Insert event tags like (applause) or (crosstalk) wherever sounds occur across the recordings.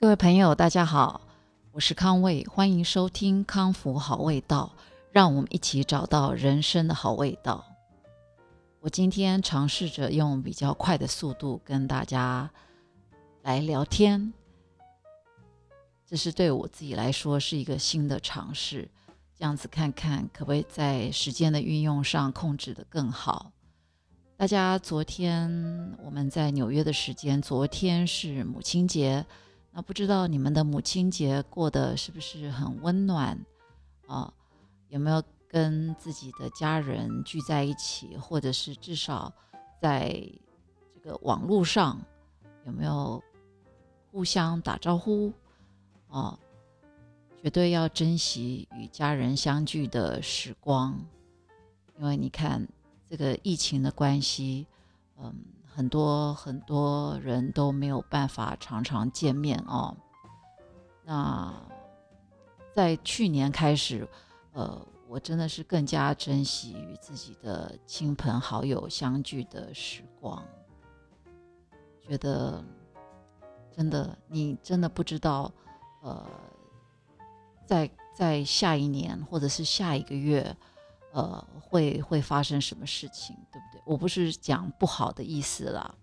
各位朋友，大家好，我是康卫，欢迎收听《康复好味道》，让我们一起找到人生的好味道。我今天尝试着用比较快的速度跟大家来聊天，这是对我自己来说是一个新的尝试，这样子看看可不可以在时间的运用上控制的更好。大家昨天我们在纽约的时间，昨天是母亲节。不知道你们的母亲节过得是不是很温暖啊？有没有跟自己的家人聚在一起，或者是至少在这个网络上有没有互相打招呼？哦，绝对要珍惜与家人相聚的时光，因为你看这个疫情的关系，嗯。很多很多人都没有办法常常见面哦。那在去年开始，呃，我真的是更加珍惜与自己的亲朋好友相聚的时光。觉得真的，你真的不知道，呃，在在下一年或者是下一个月。呃，会会发生什么事情，对不对？我不是讲不好的意思啦，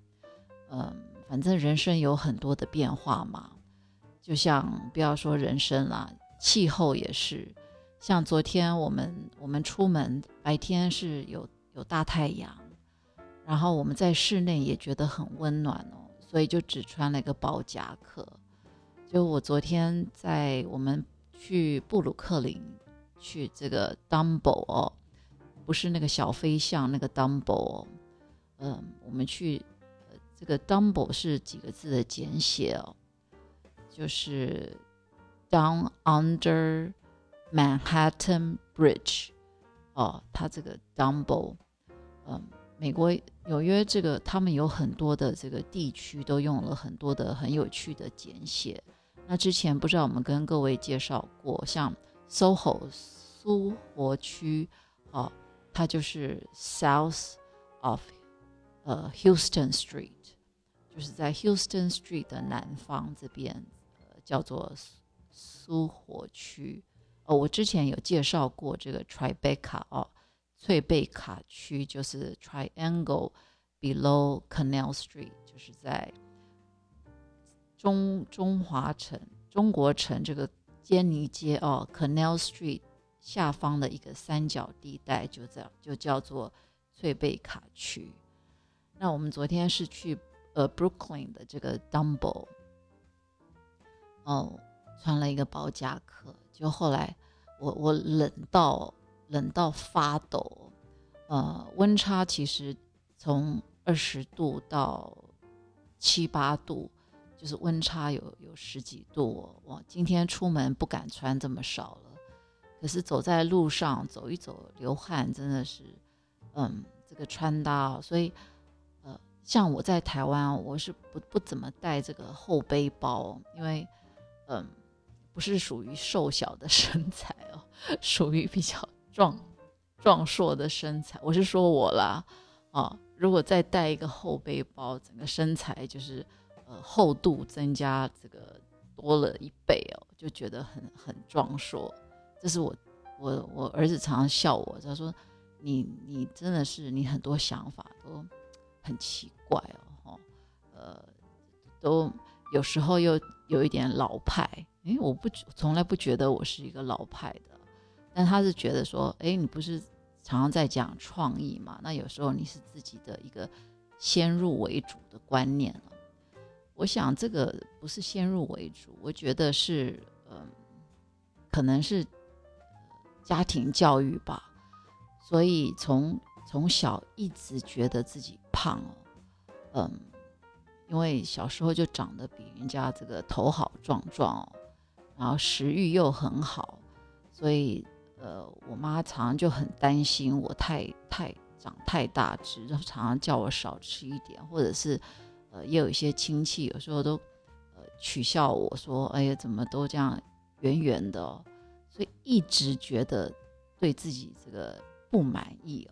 嗯，反正人生有很多的变化嘛，就像不要说人生啦，气候也是。像昨天我们我们出门，白天是有有大太阳，然后我们在室内也觉得很温暖哦，所以就只穿了一个薄夹克。就我昨天在我们去布鲁克林去这个 Dumbo 哦。不是那个小飞象，那个 Dumbo，嗯，我们去，这个 Dumbo 是几个字的简写哦，就是 Down Under Manhattan Bridge，哦，它这个 Dumbo，嗯，美国纽约这个他们有很多的这个地区都用了很多的很有趣的简写。那之前不知道我们跟各位介绍过，像 SoHo 苏活区，哦。它就是 South of 呃 Houston Street，就是在 Houston Street 的南方这边，呃叫做苏活区。哦，我之前有介绍过这个 Tribeca 哦，翠贝卡区就是 Triangle below Canal Street，就是在中中华城、中国城这个坚尼街哦，Canal Street。下方的一个三角地带，就这样就叫做翠贝卡区。那我们昨天是去呃 Brooklyn 的这个 Dumbo，哦，穿了一个薄夹克，就后来我我冷到冷到发抖，呃，温差其实从二十度到七八度，就是温差有有十几度，我今天出门不敢穿这么少了。可是走在路上走一走流汗真的是，嗯，这个穿搭，所以，呃，像我在台湾，我是不不怎么带这个后背包，因为，嗯，不是属于瘦小的 (laughs) 身材哦，属于比较壮壮硕的身材。我是说我啦，啊，如果再带一个后背包，整个身材就是呃厚度增加这个多了一倍哦，就觉得很很壮硕。这是我，我我儿子常常笑我，他说：“你你真的是你很多想法都很奇怪哦，呃，都有时候又有一点老派。诶，我不从来不觉得我是一个老派的，但他是觉得说，哎，你不是常常在讲创意嘛？那有时候你是自己的一个先入为主的观念了。我想这个不是先入为主，我觉得是，嗯，可能是。”家庭教育吧，所以从从小一直觉得自己胖哦，嗯，因为小时候就长得比人家这个头好壮壮哦，然后食欲又很好，所以呃，我妈常常就很担心我太太长太大只，就常常叫我少吃一点，或者是呃，也有一些亲戚有时候都呃取笑我说，哎呀，怎么都这样圆圆的。所以一直觉得对自己这个不满意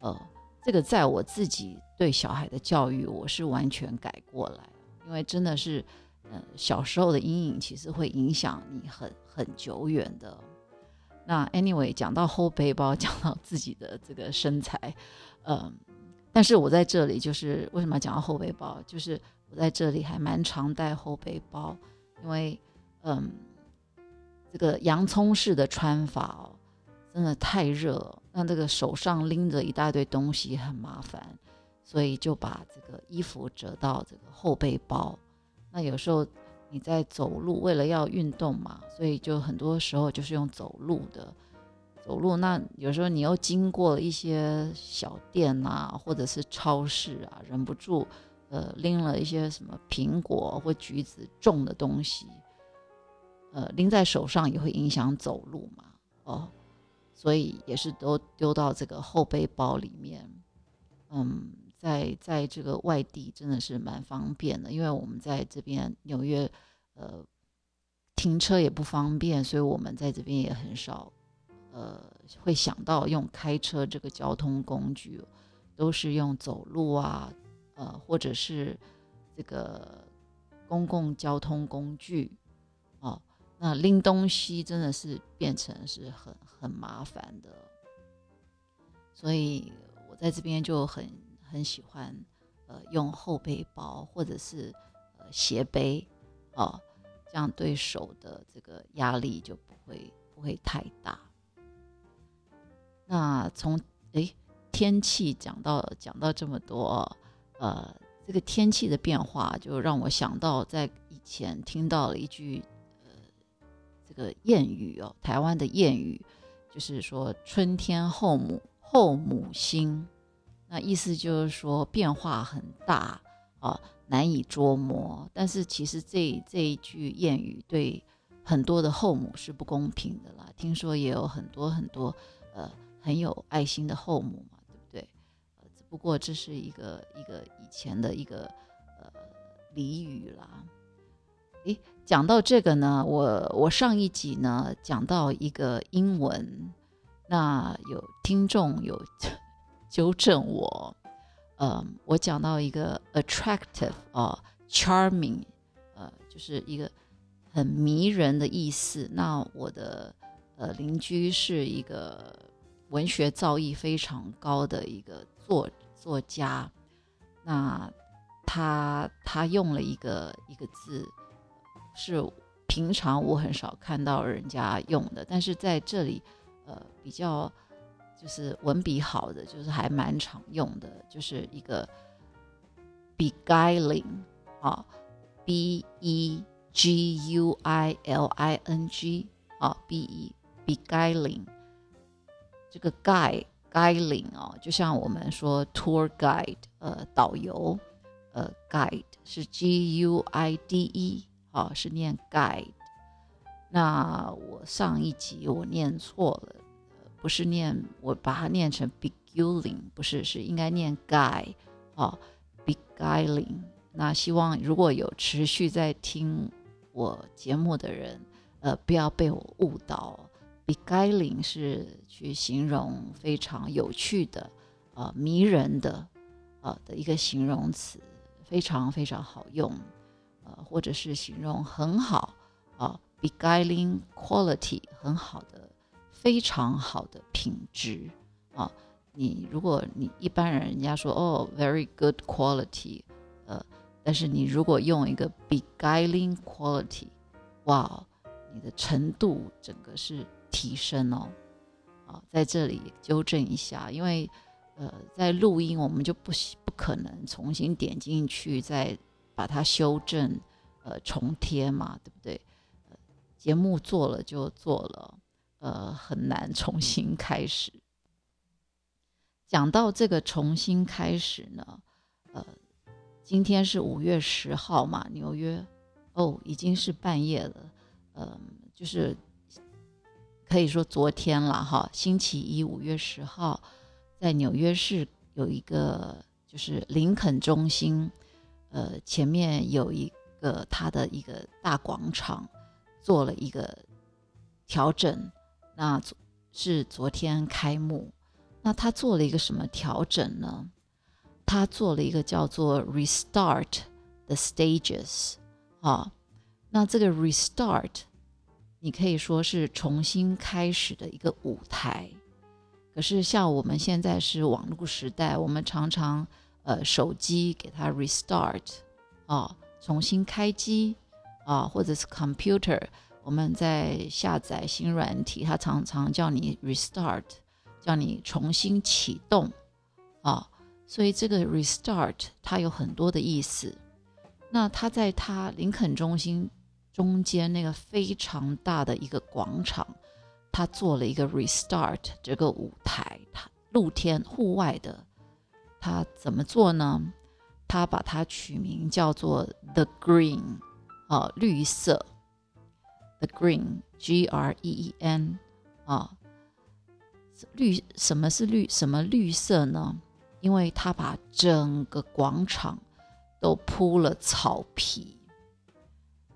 哦，呃，这个在我自己对小孩的教育，我是完全改过来因为真的是呃小时候的阴影，其实会影响你很很久远的。那 anyway，讲到后背包，讲到自己的这个身材，嗯，但是我在这里就是为什么讲到后背包，就是我在这里还蛮常带后背包，因为嗯，这个洋葱式的穿法哦，真的太热，让这个手上拎着一大堆东西很麻烦，所以就把这个衣服折到这个后背包。那有时候。你在走路，为了要运动嘛，所以就很多时候就是用走路的走路。那有时候你又经过一些小店啊，或者是超市啊，忍不住呃拎了一些什么苹果或橘子重的东西，呃拎在手上也会影响走路嘛，哦，所以也是都丢到这个后背包里面，嗯。在在这个外地真的是蛮方便的，因为我们在这边纽约，呃，停车也不方便，所以我们在这边也很少，呃，会想到用开车这个交通工具，都是用走路啊，呃，或者是这个公共交通工具，哦，那拎东西真的是变成是很很麻烦的，所以我在这边就很。很喜欢，呃，用后背包或者是呃斜背，哦，这样对手的这个压力就不会不会太大。那从诶天气讲到讲到这么多，呃，这个天气的变化就让我想到在以前听到了一句呃这个谚语哦，台湾的谚语就是说春天后母后母心。那意思就是说变化很大啊，难以捉摸。但是其实这这一句谚语对很多的后母是不公平的啦。听说也有很多很多呃很有爱心的后母嘛，对不对？呃，只不过这是一个一个以前的一个呃俚语啦。诶，讲到这个呢，我我上一集呢讲到一个英文，那有听众有。纠正我，嗯，我讲到一个 attractive 啊，charming，呃，就是一个很迷人的意思。那我的呃邻居是一个文学造诣非常高的一个作作家，那他他用了一个一个字，是平常我很少看到人家用的，但是在这里，呃，比较。就是文笔好的，就是还蛮常用的，就是一个 beguiling 啊，b e g u i l i n g 啊，b e beguiling 这个 guide，guiding 啊，就像我们说 tour guide，呃，导游，呃，guide 是 g u i d e 啊，是念 guide。那我上一集我念错了。不是念我把它念成 beguiling，不是，是应该念 guide，哦，beguiling。那希望如果有持续在听我节目的人，呃，不要被我误导。Beguiling 是去形容非常有趣的，呃，迷人的，呃的一个形容词，非常非常好用，呃，或者是形容很好，啊，beguiling quality 很好的。非常好的品质啊！你如果你一般人，人家说哦，very good quality，呃，但是你如果用一个 beguiling quality，哇，你的程度整个是提升哦。啊，在这里纠正一下，因为呃，在录音我们就不不可能重新点进去再把它修正，呃，重贴嘛，对不对？呃，节目做了就做了。呃，很难重新开始。讲到这个重新开始呢，呃，今天是五月十号嘛，纽约哦，已经是半夜了，嗯，就是可以说昨天了哈。星期一，五月十号，在纽约市有一个就是林肯中心，呃，前面有一个它的一个大广场，做了一个调整。那是昨天开幕，那他做了一个什么调整呢？他做了一个叫做 “restart the stages” 啊。那这个 restart，你可以说是重新开始的一个舞台。可是像我们现在是网络时代，我们常常呃手机给它 restart 啊，重新开机啊，或者是 computer，我们在下载新软体，它常常叫你 restart，叫你重新启动啊。所以这个 restart 它有很多的意思。那它在它林肯中心。中间那个非常大的一个广场，他做了一个 restart 这个舞台，他露天户外的，他怎么做呢？他把它取名叫做 The Green，啊，绿色，The Green，G R E E N，啊，绿什么是绿？什么绿色呢？因为他把整个广场都铺了草皮。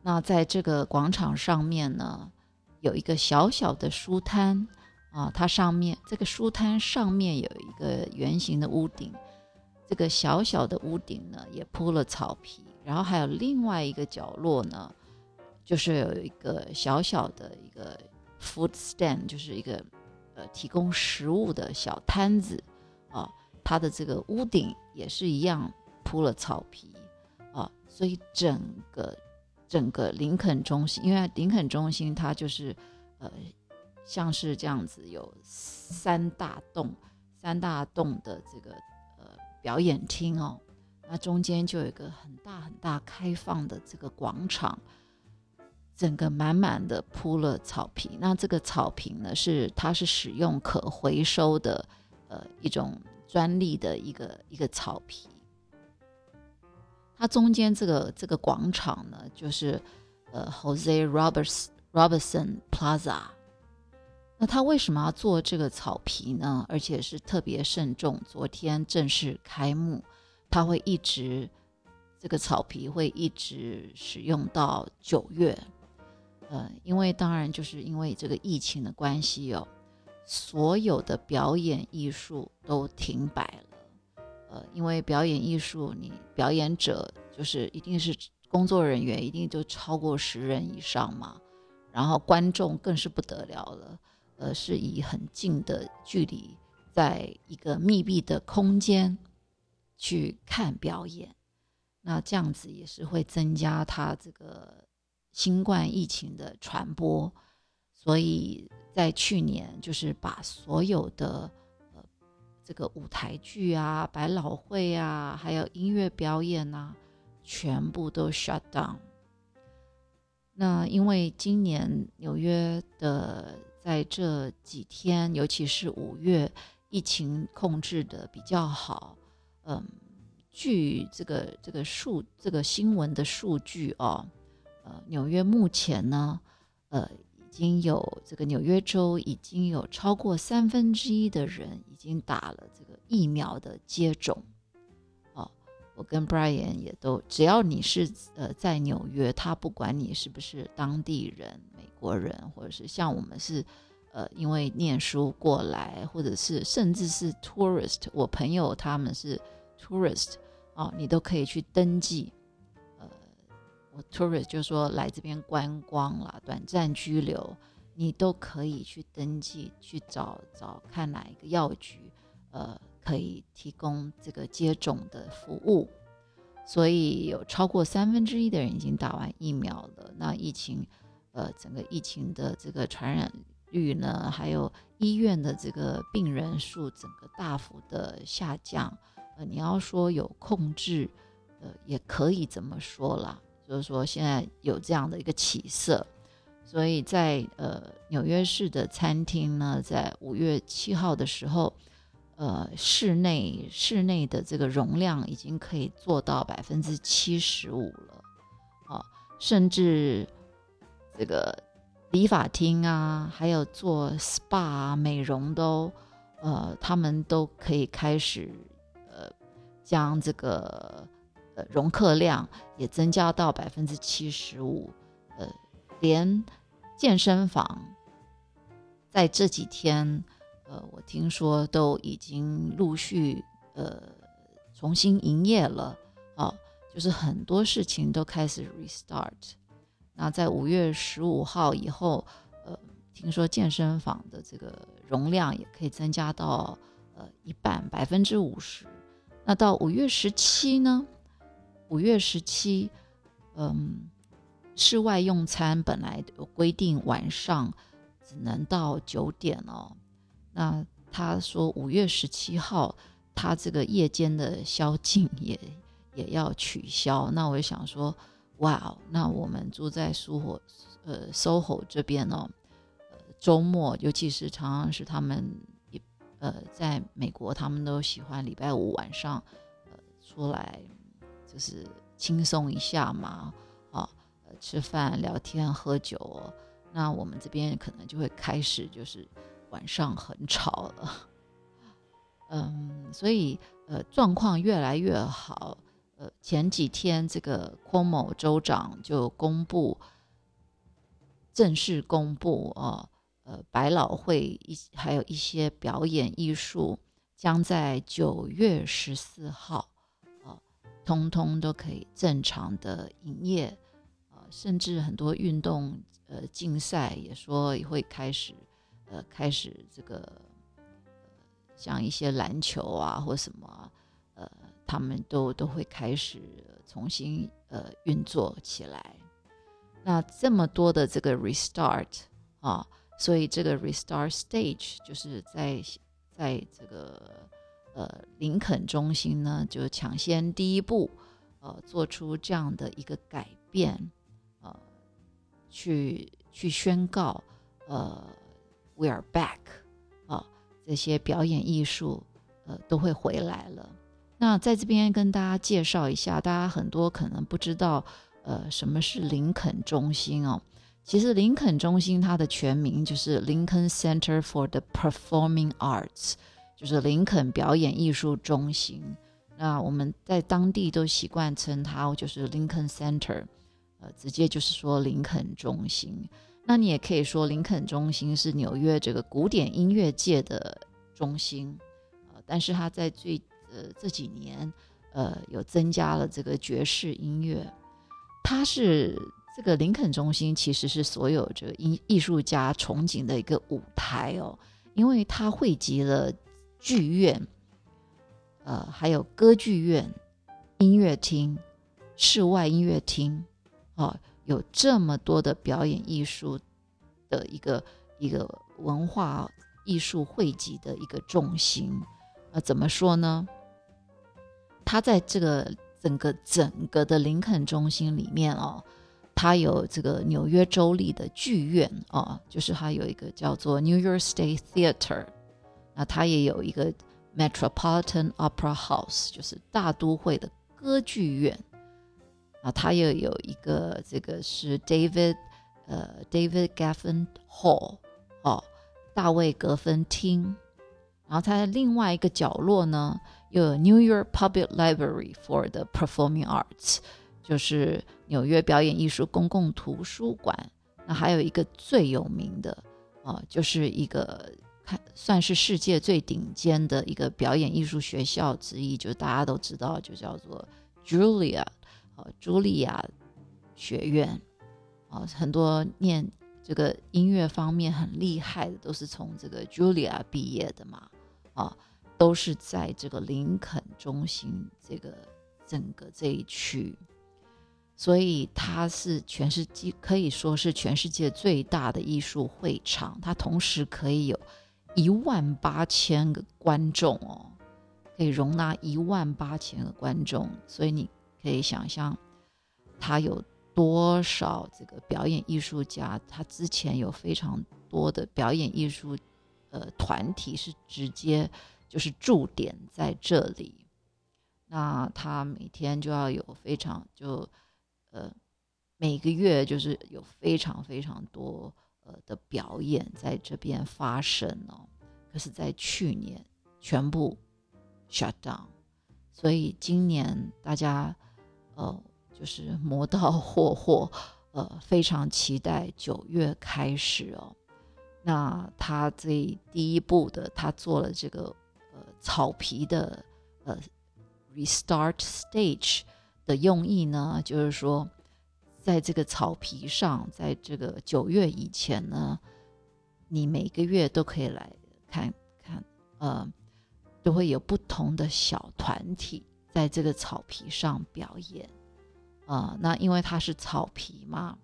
那在这个广场上面呢，有一个小小的书摊啊，它上面这个书摊上面有一个圆形的屋顶，这个小小的屋顶呢也铺了草皮，然后还有另外一个角落呢，就是有一个小小的一个 food stand，就是一个呃提供食物的小摊子啊，它的这个屋顶也是一样铺了草皮啊，所以整个。整个林肯中心，因为林肯中心它就是，呃，像是这样子有三大栋，三大栋的这个呃表演厅哦，那中间就有一个很大很大开放的这个广场，整个满满的铺了草皮。那这个草坪呢，是它是使用可回收的呃一种专利的一个一个草皮。它中间这个这个广场呢，就是呃 Jose Roberts Robertson Plaza。那他为什么要做这个草皮呢？而且是特别慎重。昨天正式开幕，他会一直这个草皮会一直使用到九月。呃，因为当然就是因为这个疫情的关系哦，所有的表演艺术都停摆了。呃，因为表演艺术，你表演者就是一定是工作人员，一定就超过十人以上嘛。然后观众更是不得了了，呃，是以很近的距离，在一个密闭的空间去看表演。那这样子也是会增加他这个新冠疫情的传播。所以在去年，就是把所有的。这个舞台剧啊、百老汇啊，还有音乐表演呐，全部都 shut down。那因为今年纽约的在这几天，尤其是五月，疫情控制的比较好。嗯，据这个这个数这个新闻的数据哦，呃，纽约目前呢，呃。已经有这个纽约州已经有超过三分之一的人已经打了这个疫苗的接种。哦，我跟 Brian 也都，只要你是呃在纽约，他不管你是不是当地人、美国人，或者是像我们是呃因为念书过来，或者是甚至是 tourist，我朋友他们是 tourist，哦，你都可以去登记。Tourist 就是说来这边观光啦，短暂居留，你都可以去登记，去找找看哪一个药局，呃，可以提供这个接种的服务。所以有超过三分之一的人已经打完疫苗了。那疫情，呃，整个疫情的这个传染率呢，还有医院的这个病人数，整个大幅的下降。呃，你要说有控制，呃，也可以这么说啦。就是说，现在有这样的一个起色，所以在呃纽约市的餐厅呢，在五月七号的时候，呃室内室内的这个容量已经可以做到百分之七十五了，啊，甚至这个理发厅啊，还有做 SPA、美容都，呃，他们都可以开始呃将这个。容客量也增加到百分之七十五，呃，连健身房在这几天，呃，我听说都已经陆续呃重新营业了，啊，就是很多事情都开始 restart。那在五月十五号以后，呃，听说健身房的这个容量也可以增加到呃一半，百分之五十。那到五月十七呢？五月十七，嗯，室外用餐本来规定晚上只能到九点哦。那他说五月十七号，他这个夜间的宵禁也也要取消。那我就想说，哇，那我们住在苏活呃 SOHO 这边哦，呃，周末尤其是常常是他们。呃，在美国，他们都喜欢礼拜五晚上，呃，出来就是轻松一下嘛，啊，吃饭、聊天、喝酒。那我们这边可能就会开始就是晚上很吵了，嗯，所以呃，状况越来越好。呃，前几天这个 Cuomo 州长就公布，正式公布哦。呃，百老汇一还有一些表演艺术将在九月十四号，通通都可以正常的营业，呃，甚至很多运动呃竞赛也说也会开始，呃，开始这个，像一些篮球啊或什么，呃，他们都都会开始重新呃运作起来。那这么多的这个 restart 啊。所以这个 restart stage 就是在在这个呃林肯中心呢，就抢先第一步，呃，做出这样的一个改变，呃，去去宣告，呃，we are back，啊，这些表演艺术呃都会回来了。那在这边跟大家介绍一下，大家很多可能不知道，呃，什么是林肯中心哦。其实林肯中心它的全名就是 Lincoln Center for the Performing Arts，就是林肯表演艺术中心。那我们在当地都习惯称它就是 Lincoln Center，呃，直接就是说林肯中心。那你也可以说林肯中心是纽约这个古典音乐界的中心，呃，但是它在最呃这几年呃有增加了这个爵士音乐，它是。这个林肯中心其实是所有这个艺艺术家憧憬的一个舞台哦，因为它汇集了剧院，呃，还有歌剧院、音乐厅、室外音乐厅，哦，有这么多的表演艺术的一个一个文化艺术汇集的一个重心。啊，怎么说呢？它在这个整个整个的林肯中心里面哦。它有这个纽约州立的剧院啊，就是它有一个叫做 New York State Theater，那它也有一个 Metropolitan Opera House，就是大都会的歌剧院啊，它也有一个这个是 David 呃 David Geffen Hall 哦，大卫格芬厅，然后它的另外一个角落呢，又有 New York Public Library for the Performing Arts。就是纽约表演艺术公共图书馆，那还有一个最有名的啊，就是一个算是世界最顶尖的一个表演艺术学校之一，就大家都知道，就叫做 Julia，啊，茱莉亚学院，啊，很多念这个音乐方面很厉害的，都是从这个 Julia 毕业的嘛，啊，都是在这个林肯中心这个整个这一区。所以它是全世界可以说是全世界最大的艺术会场，它同时可以有一万八千个观众哦，可以容纳一万八千个观众。所以你可以想象，他有多少这个表演艺术家，他之前有非常多的表演艺术呃团体是直接就是驻点在这里，那他每天就要有非常就。呃，每个月就是有非常非常多的表演在这边发生哦。可是，在去年全部 shut down，所以今年大家呃就是磨刀霍霍，呃非常期待九月开始哦。那他这第一步的，他做了这个呃草皮的呃 restart stage。的用意呢，就是说，在这个草皮上，在这个九月以前呢，你每个月都可以来看看，呃，都会有不同的小团体在这个草皮上表演，啊，那因为它是草皮嘛，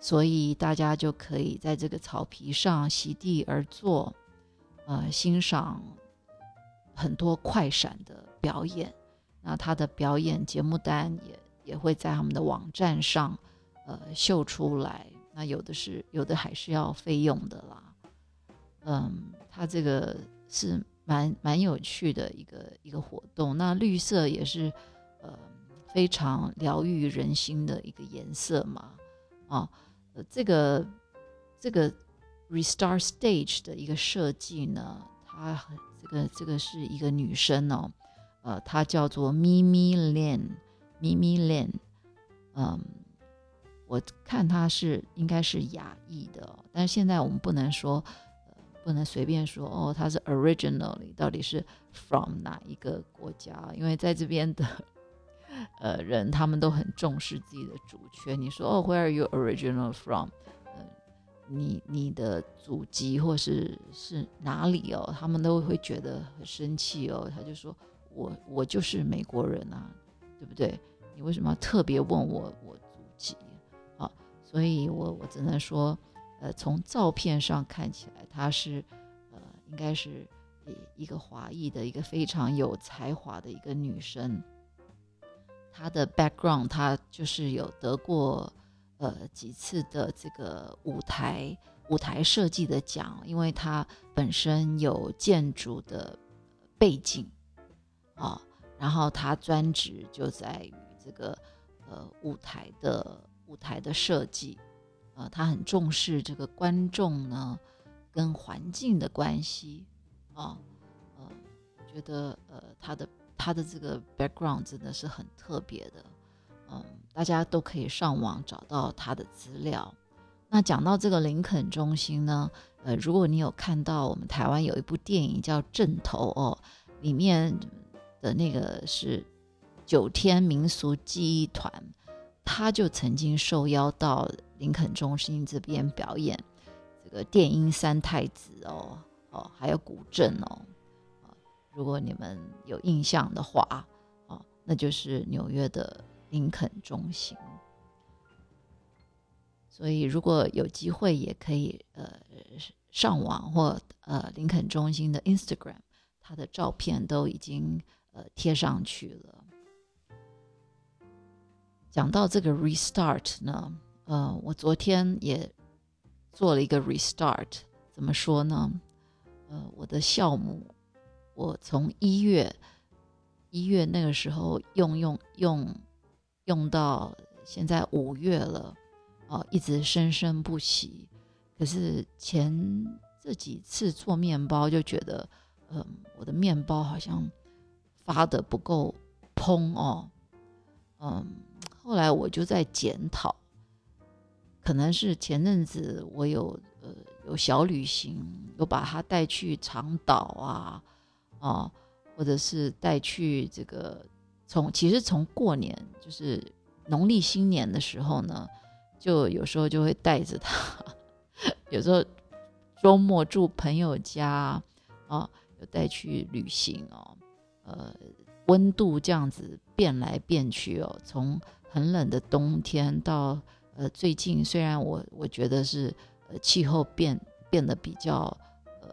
所以大家就可以在这个草皮上席地而坐，呃，欣赏很多快闪的表演。那他的表演节目单也也会在他们的网站上，呃，秀出来。那有的是，有的还是要费用的啦。嗯，它这个是蛮蛮有趣的一个一个活动。那绿色也是，呃，非常疗愈人心的一个颜色嘛。啊，呃，这个这个 Restart Stage 的一个设计呢，它这个这个是一个女生哦。呃，她叫做咪咪 Lin，咪咪 Lin，嗯，我看他是应该是亚裔的，但是现在我们不能说，呃，不能随便说哦，他是 originally 到底是 from 哪一个国家？因为在这边的呃人，他们都很重视自己的主权。你说哦，Where are you original from？呃，你你的祖籍或是是哪里哦？他们都会觉得很生气哦。他就说。我我就是美国人啊，对不对？你为什么要特别问我我？所以我我只能说，呃，从照片上看起来，她是呃，应该是一个华裔的一个非常有才华的一个女生。她的 background，她就是有得过呃几次的这个舞台舞台设计的奖，因为她本身有建筑的背景。啊，然后她专职就在于这个呃舞台的舞台的设计，呃，他很重视这个观众呢跟环境的关系啊，呃，觉得呃他的他的这个 background 真的是很特别的，嗯，大家都可以上网找到他的资料。那讲到这个林肯中心呢，呃，如果你有看到我们台湾有一部电影叫《正头》哦，里面。的那个是九天民俗记忆团，他就曾经受邀到林肯中心这边表演这个电音三太子哦哦，还有古镇哦啊，如果你们有印象的话啊，那就是纽约的林肯中心。所以如果有机会，也可以呃上网或呃林肯中心的 Instagram，他的照片都已经。呃，贴上去了。讲到这个 restart 呢，呃，我昨天也做了一个 restart。怎么说呢？呃，我的酵母，我从一月一月那个时候用用用用到现在五月了，哦，一直生生不息。可是前这几次做面包就觉得，嗯，我的面包好像。发的不够蓬哦，嗯，后来我就在检讨，可能是前阵子我有呃有小旅行，有把它带去长岛啊，啊，或者是带去这个从其实从过年就是农历新年的时候呢，就有时候就会带着它，(laughs) 有时候周末住朋友家啊，有带去旅行哦。呃，温度这样子变来变去哦，从很冷的冬天到呃最近，虽然我我觉得是呃气候变变得比较呃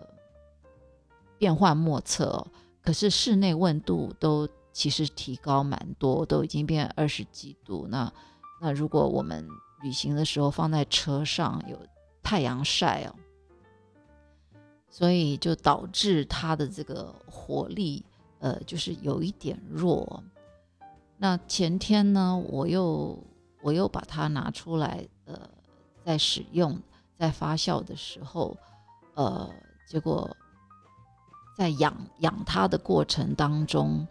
变幻莫测哦，可是室内温度都其实提高蛮多，都已经变二十几度。那那如果我们旅行的时候放在车上有太阳晒哦，所以就导致它的这个活力。呃，就是有一点弱。那前天呢，我又我又把它拿出来，呃，在使用，在发酵的时候，呃，结果在养养它的过程当中，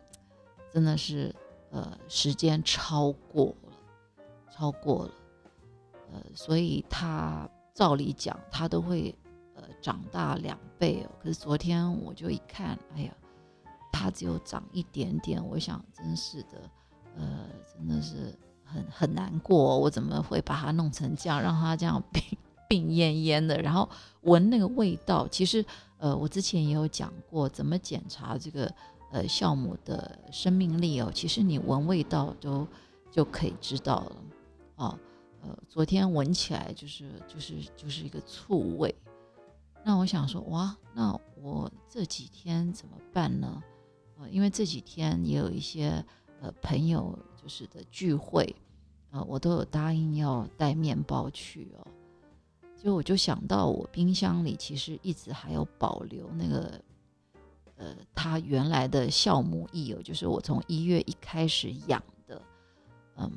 真的是呃时间超过了，超过了，呃，所以它照理讲，它都会呃长大两倍哦。可是昨天我就一看，哎呀。它只有长一点点，我想真是的，呃，真的是很很难过，我怎么会把它弄成这样，让它这样病病恹恹的，然后闻那个味道，其实呃，我之前也有讲过怎么检查这个呃酵母的生命力哦，其实你闻味道都就可以知道了哦。呃，昨天闻起来就是就是就是一个醋味，那我想说哇，那我这几天怎么办呢？呃，因为这几天也有一些朋友就是的聚会，呃，我都有答应要带面包去哦。就我就想到我冰箱里其实一直还有保留那个呃它原来的酵母液哦，就是我从一月一开始养的，嗯。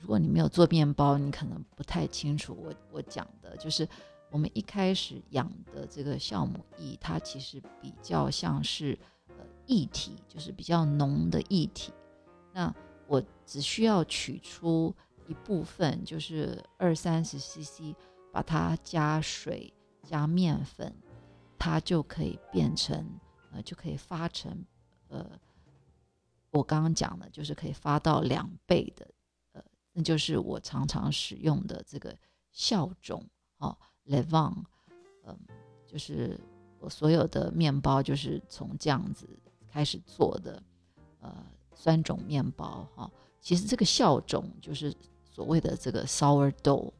如果你没有做面包，你可能不太清楚我我讲的，就是我们一开始养的这个酵母液，它其实比较像是呃液体，就是比较浓的液体。那我只需要取出一部分，就是二三十 CC，把它加水加面粉，它就可以变成呃就可以发成呃我刚刚讲的，就是可以发到两倍的呃。那就是我常常使用的这个酵种哦 l e v a n 嗯，就是我所有的面包就是从这样子开始做的，呃，酸种面包哈。其实这个酵种就是所谓的这个 sourdough。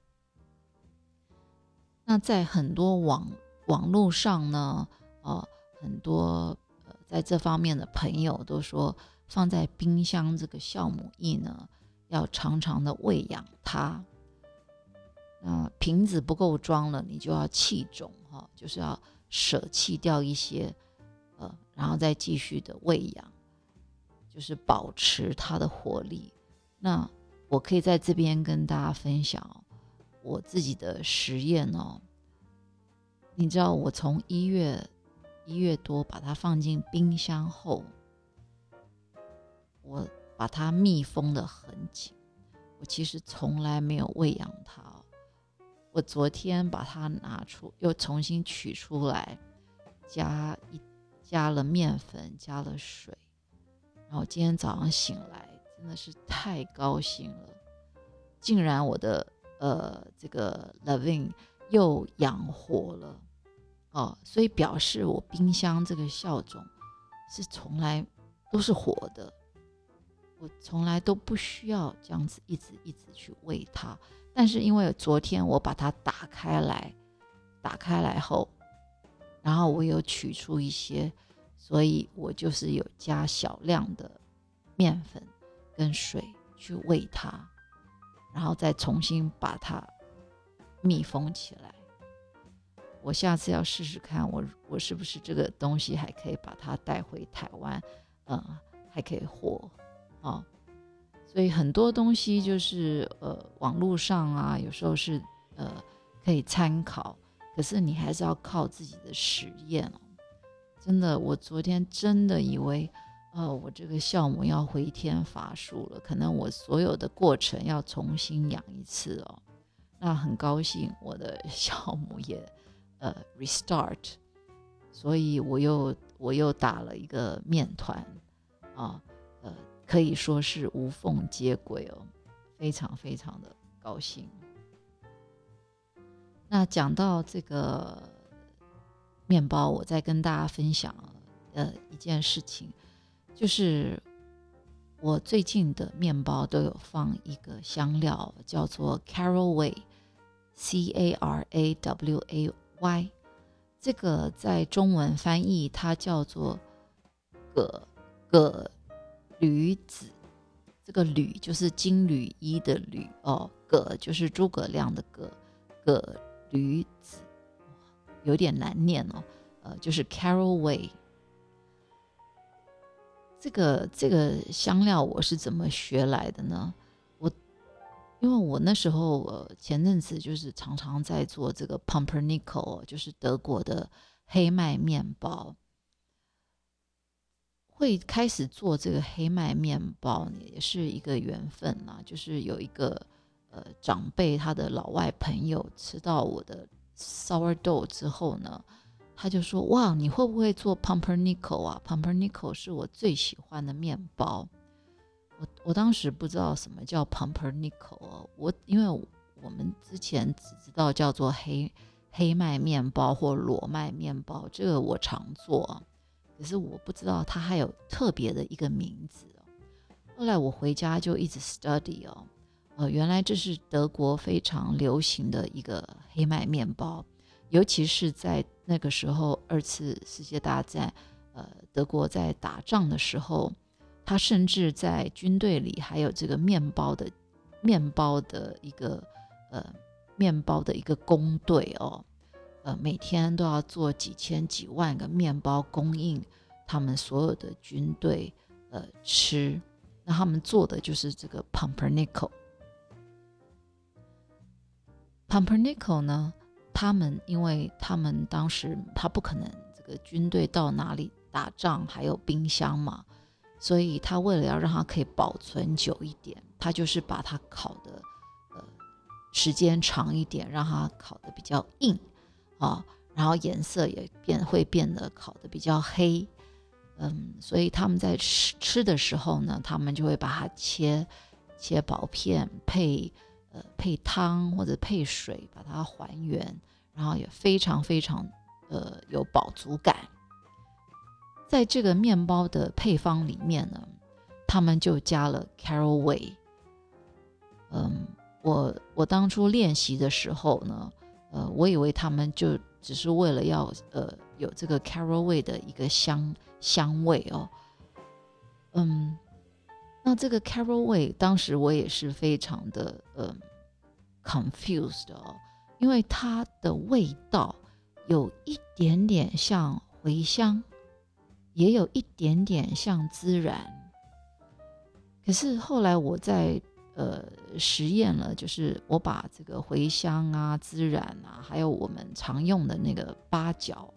那在很多网网络上呢，呃，很多呃在这方面的朋友都说，放在冰箱这个酵母液呢。要常常的喂养它，那瓶子不够装了，你就要弃种哈，就是要舍弃掉一些，呃，然后再继续的喂养，就是保持它的活力。那我可以在这边跟大家分享我自己的实验哦。你知道，我从一月一月多把它放进冰箱后，我。把它密封的很紧，我其实从来没有喂养它。我昨天把它拿出，又重新取出来，加一加了面粉，加了水，然后今天早上醒来，真的是太高兴了，竟然我的呃这个 Loving 又养活了。哦，所以表示我冰箱这个酵种是从来都是活的。我从来都不需要这样子一直一直去喂它，但是因为昨天我把它打开来，打开来后，然后我有取出一些，所以我就是有加小量的面粉跟水去喂它，然后再重新把它密封起来。我下次要试试看，我我是不是这个东西还可以把它带回台湾，嗯，还可以活。哦，所以很多东西就是呃，网络上啊，有时候是呃可以参考，可是你还是要靠自己的实验哦。真的，我昨天真的以为，呃，我这个酵母要回天乏术了，可能我所有的过程要重新养一次哦。那很高兴，我的 (laughs) 酵母也呃 restart，所以我又我又打了一个面团啊。呃可以说是无缝接轨哦，非常非常的高兴。那讲到这个面包，我再跟大家分享呃一件事情，就是我最近的面包都有放一个香料，叫做 Caraway，C A R A W A Y，这个在中文翻译它叫做葛葛。驴子，这个吕就是金缕衣的缕哦，葛就是诸葛亮的葛，葛驴子，有点难念哦，呃，就是 Caraway。这个这个香料我是怎么学来的呢？我因为我那时候呃前阵子就是常常在做这个 Pumpernickel，就是德国的黑麦面包。会开始做这个黑麦面包，也是一个缘分呐。就是有一个呃长辈，他的老外朋友吃到我的 sourdough 之后呢，他就说：“哇，你会不会做 pumpernickel 啊？pumpernickel 是我最喜欢的面包。”我我当时不知道什么叫 pumpernickel，我因为我们之前只知道叫做黑黑麦面包或裸麦面包，这个我常做，可是我不知道它还有特别的一个名字。后来我回家就一直 study 哦，呃，原来这是德国非常流行的一个黑麦面包，尤其是在那个时候二次世界大战，呃，德国在打仗的时候，他甚至在军队里还有这个面包的面包的一个呃面包的一个工队哦，呃，每天都要做几千几万个面包供应他们所有的军队呃吃。那他们做的就是这个 pumpernickel。Pumpernickel 呢，他们因为他们当时他不可能这个军队到哪里打仗还有冰箱嘛，所以他为了要让它可以保存久一点，他就是把它烤的呃时间长一点，让它烤的比较硬啊，然后颜色也变会变得烤的比较黑。嗯，所以他们在吃吃的时候呢，他们就会把它切切薄片，配呃配汤或者配水，把它还原，然后也非常非常呃有饱足感。在这个面包的配方里面呢，他们就加了 caraway。嗯，我我当初练习的时候呢，呃，我以为他们就只是为了要呃有这个 caraway 的一个香。香味哦，嗯，那这个 caraway 当时我也是非常的呃 confused 哦，因为它的味道有一点点像茴香，也有一点点像孜然，可是后来我在呃实验了，就是我把这个茴香啊、孜然啊，还有我们常用的那个八角。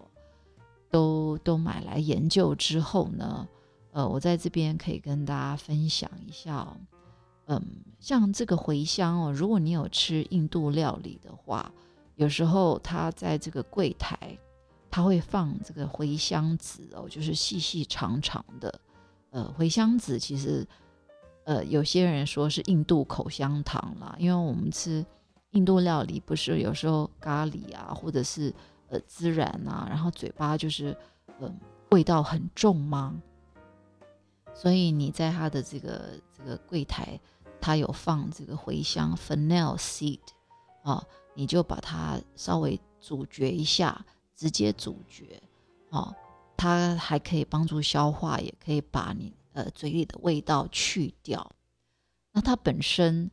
都都买来研究之后呢，呃，我在这边可以跟大家分享一下哦，嗯，像这个茴香哦，如果你有吃印度料理的话，有时候它在这个柜台，它会放这个茴香籽哦，就是细细长长的，呃，茴香籽其实，呃，有些人说是印度口香糖啦，因为我们吃印度料理不是有时候咖喱啊，或者是。呃，孜然啊，然后嘴巴就是，嗯，味道很重吗？所以你在它的这个这个柜台，它有放这个茴香 （fennel seed） 啊，你就把它稍微咀嚼一下，直接咀嚼啊，它还可以帮助消化，也可以把你呃嘴里的味道去掉。那它本身。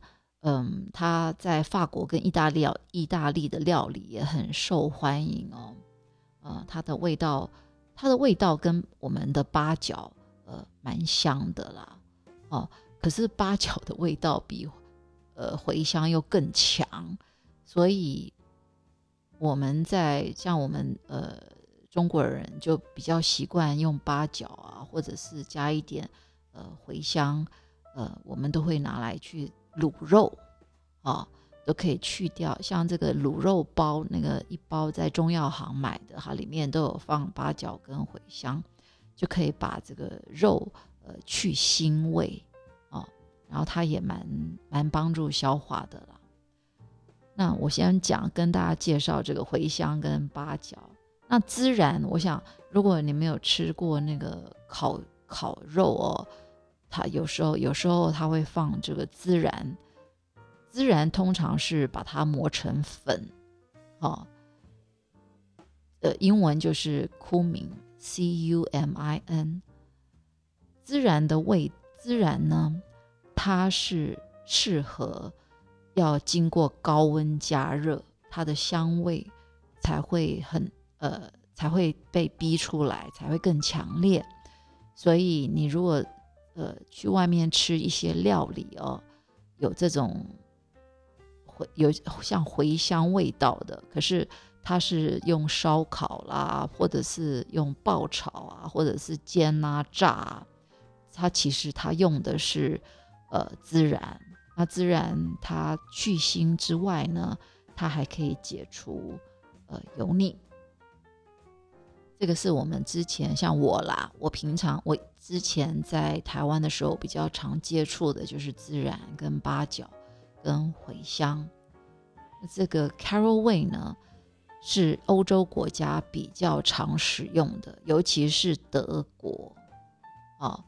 嗯，它在法国跟意大利、意大利的料理也很受欢迎哦。呃，它的味道，它的味道跟我们的八角蛮香的啦。哦，可是八角的味道比呃茴香又更强，所以我们在像我们呃中国人就比较习惯用八角啊，或者是加一点呃茴香，呃，我们都会拿来去。卤肉，啊，都可以去掉。像这个卤肉包，那个一包在中药行买的，它里面都有放八角跟茴香，就可以把这个肉呃去腥味啊，然后它也蛮蛮帮助消化的啦。那我先讲跟大家介绍这个茴香跟八角。那孜然，我想如果你没有吃过那个烤烤肉哦。它有时候，有时候它会放这个孜然，孜然通常是把它磨成粉，哦，呃，英文就是 cumin，孜然的味，孜然呢，它是适合要经过高温加热，它的香味才会很呃才会被逼出来，才会更强烈。所以你如果呃，去外面吃一些料理哦，有这种回有像茴香味道的，可是它是用烧烤啦，或者是用爆炒啊，或者是煎啊炸，它其实它用的是呃孜然，那孜然它去腥之外呢，它还可以解除呃油腻。这个是我们之前像我啦，我平常我之前在台湾的时候比较常接触的就是孜然跟八角跟茴香。这个 caraway 呢是欧洲国家比较常使用的，尤其是德国啊。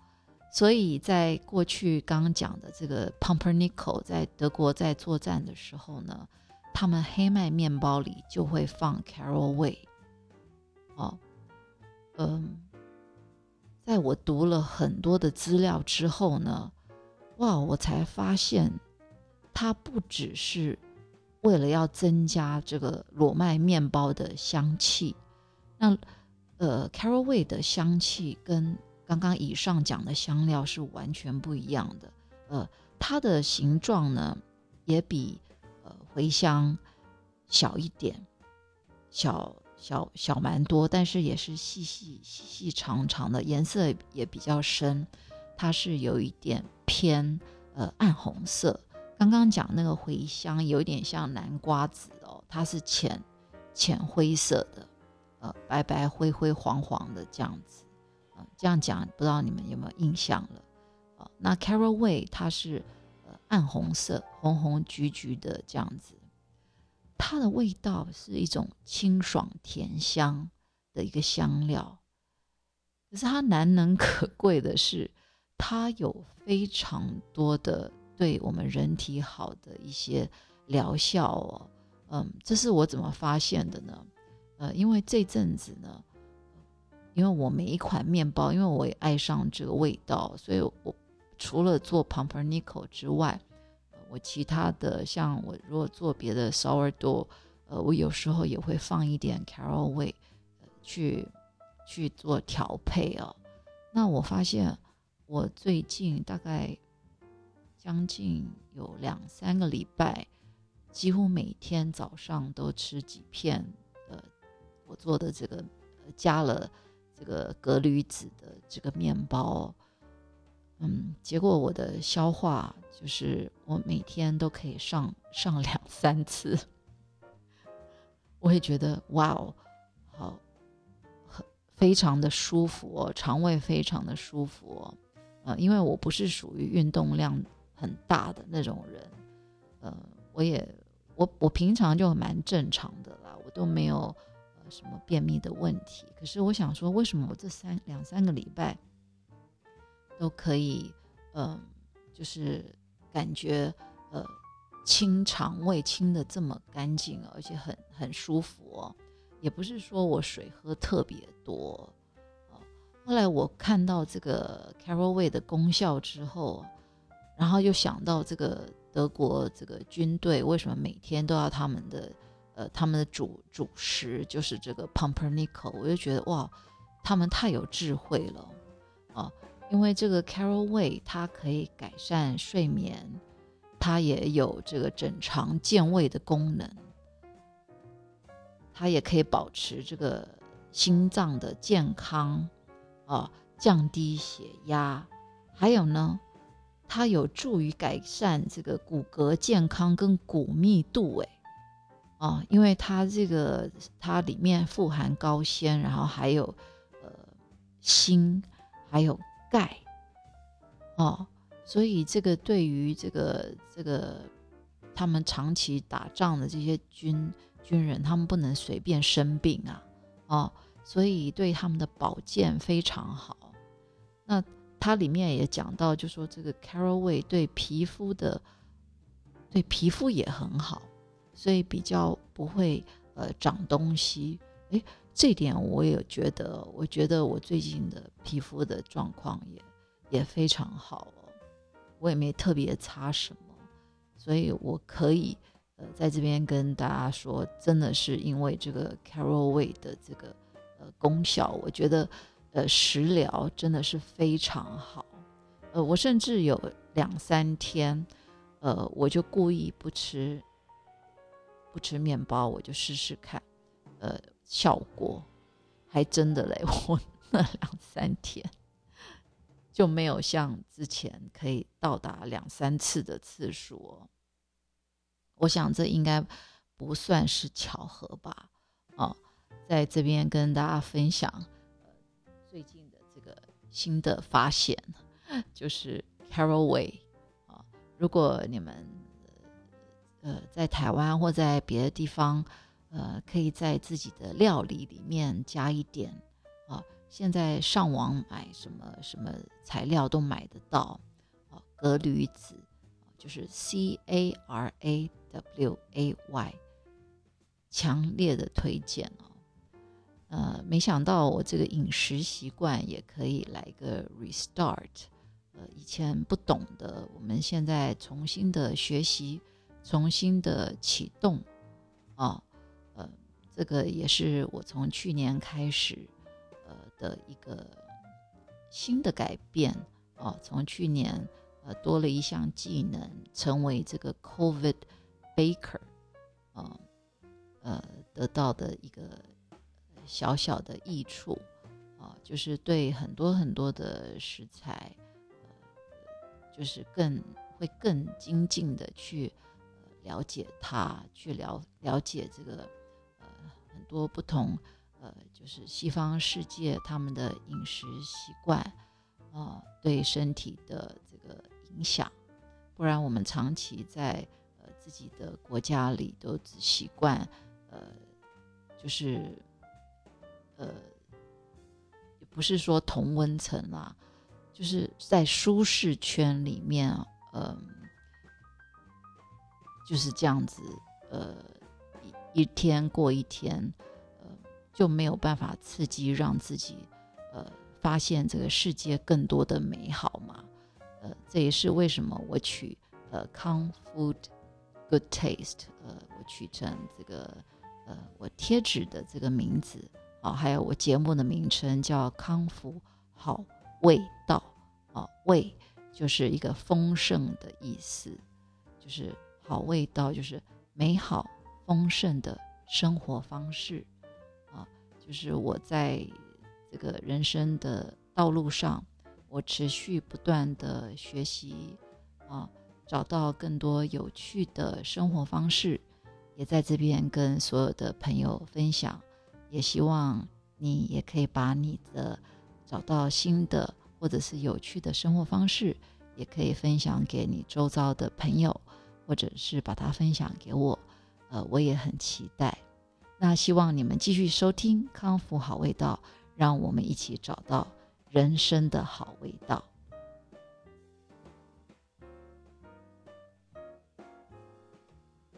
所以在过去刚刚讲的这个 pumpernickel 在德国在作战的时候呢，他们黑麦面包里就会放 caraway。哦，嗯，在我读了很多的资料之后呢，哇，我才发现它不只是为了要增加这个裸麦面包的香气，那呃，caraway 的香气跟刚刚以上讲的香料是完全不一样的，呃，它的形状呢也比呃茴香小一点，小小小蛮多，但是也是细细细细长长的，颜色也比较深，它是有一点偏呃暗红色。刚刚讲那个茴香有点像南瓜子哦，它是浅浅灰色的，呃，白白灰灰黄黄的这样子。这样讲，不知道你们有没有印象了？啊，那 caraway 它是呃暗红色，红红橘橘的这样子，它的味道是一种清爽甜香的一个香料。可是它难能可贵的是，它有非常多的对我们人体好的一些疗效哦。嗯，这是我怎么发现的呢？呃，因为这阵子呢。因为我每一款面包，因为我也爱上这个味道，所以我除了做 pumpernickel 之外，我其他的像我如果做别的 sourdough，呃，我有时候也会放一点 caraway，去去做调配哦。那我发现我最近大概将近有两三个礼拜，几乎每天早上都吃几片，呃，我做的这个加了。这个格驴子的这个面包，嗯，结果我的消化就是我每天都可以上上两三次，我也觉得哇哦，好，非常的舒服哦，肠胃非常的舒服哦，呃，因为我不是属于运动量很大的那种人，呃，我也我我平常就蛮正常的啦，我都没有呃。什么便秘的问题？可是我想说，为什么我这三两三个礼拜都可以，嗯，就是感觉呃清肠胃清的这么干净，而且很很舒服哦。也不是说我水喝特别多。后来我看到这个 caraway 的功效之后，然后又想到这个德国这个军队为什么每天都要他们的。呃，他们的主主食就是这个 pumpernickel，我就觉得哇，他们太有智慧了啊！因为这个 caraway 它可以改善睡眠，它也有这个整肠健胃的功能，它也可以保持这个心脏的健康啊，降低血压，还有呢，它有助于改善这个骨骼健康跟骨密度，诶。哦，因为它这个它里面富含高纤，然后还有呃锌，还有钙，哦，所以这个对于这个这个他们长期打仗的这些军军人，他们不能随便生病啊，哦，所以对他们的保健非常好。那它里面也讲到，就说这个 caraway 对皮肤的对皮肤也很好。所以比较不会呃长东西，诶，这点我也觉得，我觉得我最近的皮肤的状况也也非常好哦，我也没特别擦什么，所以我可以呃在这边跟大家说，真的是因为这个 caraway 的这个呃功效，我觉得呃食疗真的是非常好，呃，我甚至有两三天，呃，我就故意不吃。不吃面包，我就试试看，呃，效果还真的嘞。(laughs) 我那两三天就没有像之前可以到达两三次的次数。我想这应该不算是巧合吧？哦，在这边跟大家分享，新的发现，(laughs) 就是 Carolway 啊。如果你们呃在台湾或在别的地方，呃，可以在自己的料理里面加一点啊。现在上网买什么什么材料都买得到啊，格驴子就是 C A R A W A Y，强烈的推荐哦。呃，没想到我这个饮食习惯也可以来个 restart。呃，以前不懂的，我们现在重新的学习，重新的启动啊。呃，这个也是我从去年开始呃的一个新的改变啊。从去年呃多了一项技能，成为这个 COVID baker 啊，呃得到的一个。小小的益处，啊，就是对很多很多的食材，呃，就是更会更精进的去了解它，去了了解这个呃很多不同呃就是西方世界他们的饮食习惯啊对身体的这个影响，不然我们长期在呃自己的国家里都只习惯呃就是。呃，也不是说同温层啦，就是在舒适圈里面，嗯，就是这样子，呃，一一天过一天，呃，就没有办法刺激让自己，呃，发现这个世界更多的美好嘛，呃，这也是为什么我取呃康 food good taste，呃，我取成这个呃我贴纸的这个名字。啊，还有我节目的名称叫康复好味道啊，味就是一个丰盛的意思，就是好味道，就是美好丰盛的生活方式啊，就是我在这个人生的道路上，我持续不断的学习啊，找到更多有趣的生活方式，也在这边跟所有的朋友分享。也希望你也可以把你的找到新的或者是有趣的生活方式，也可以分享给你周遭的朋友，或者是把它分享给我。呃，我也很期待。那希望你们继续收听康复好味道，让我们一起找到人生的好味道。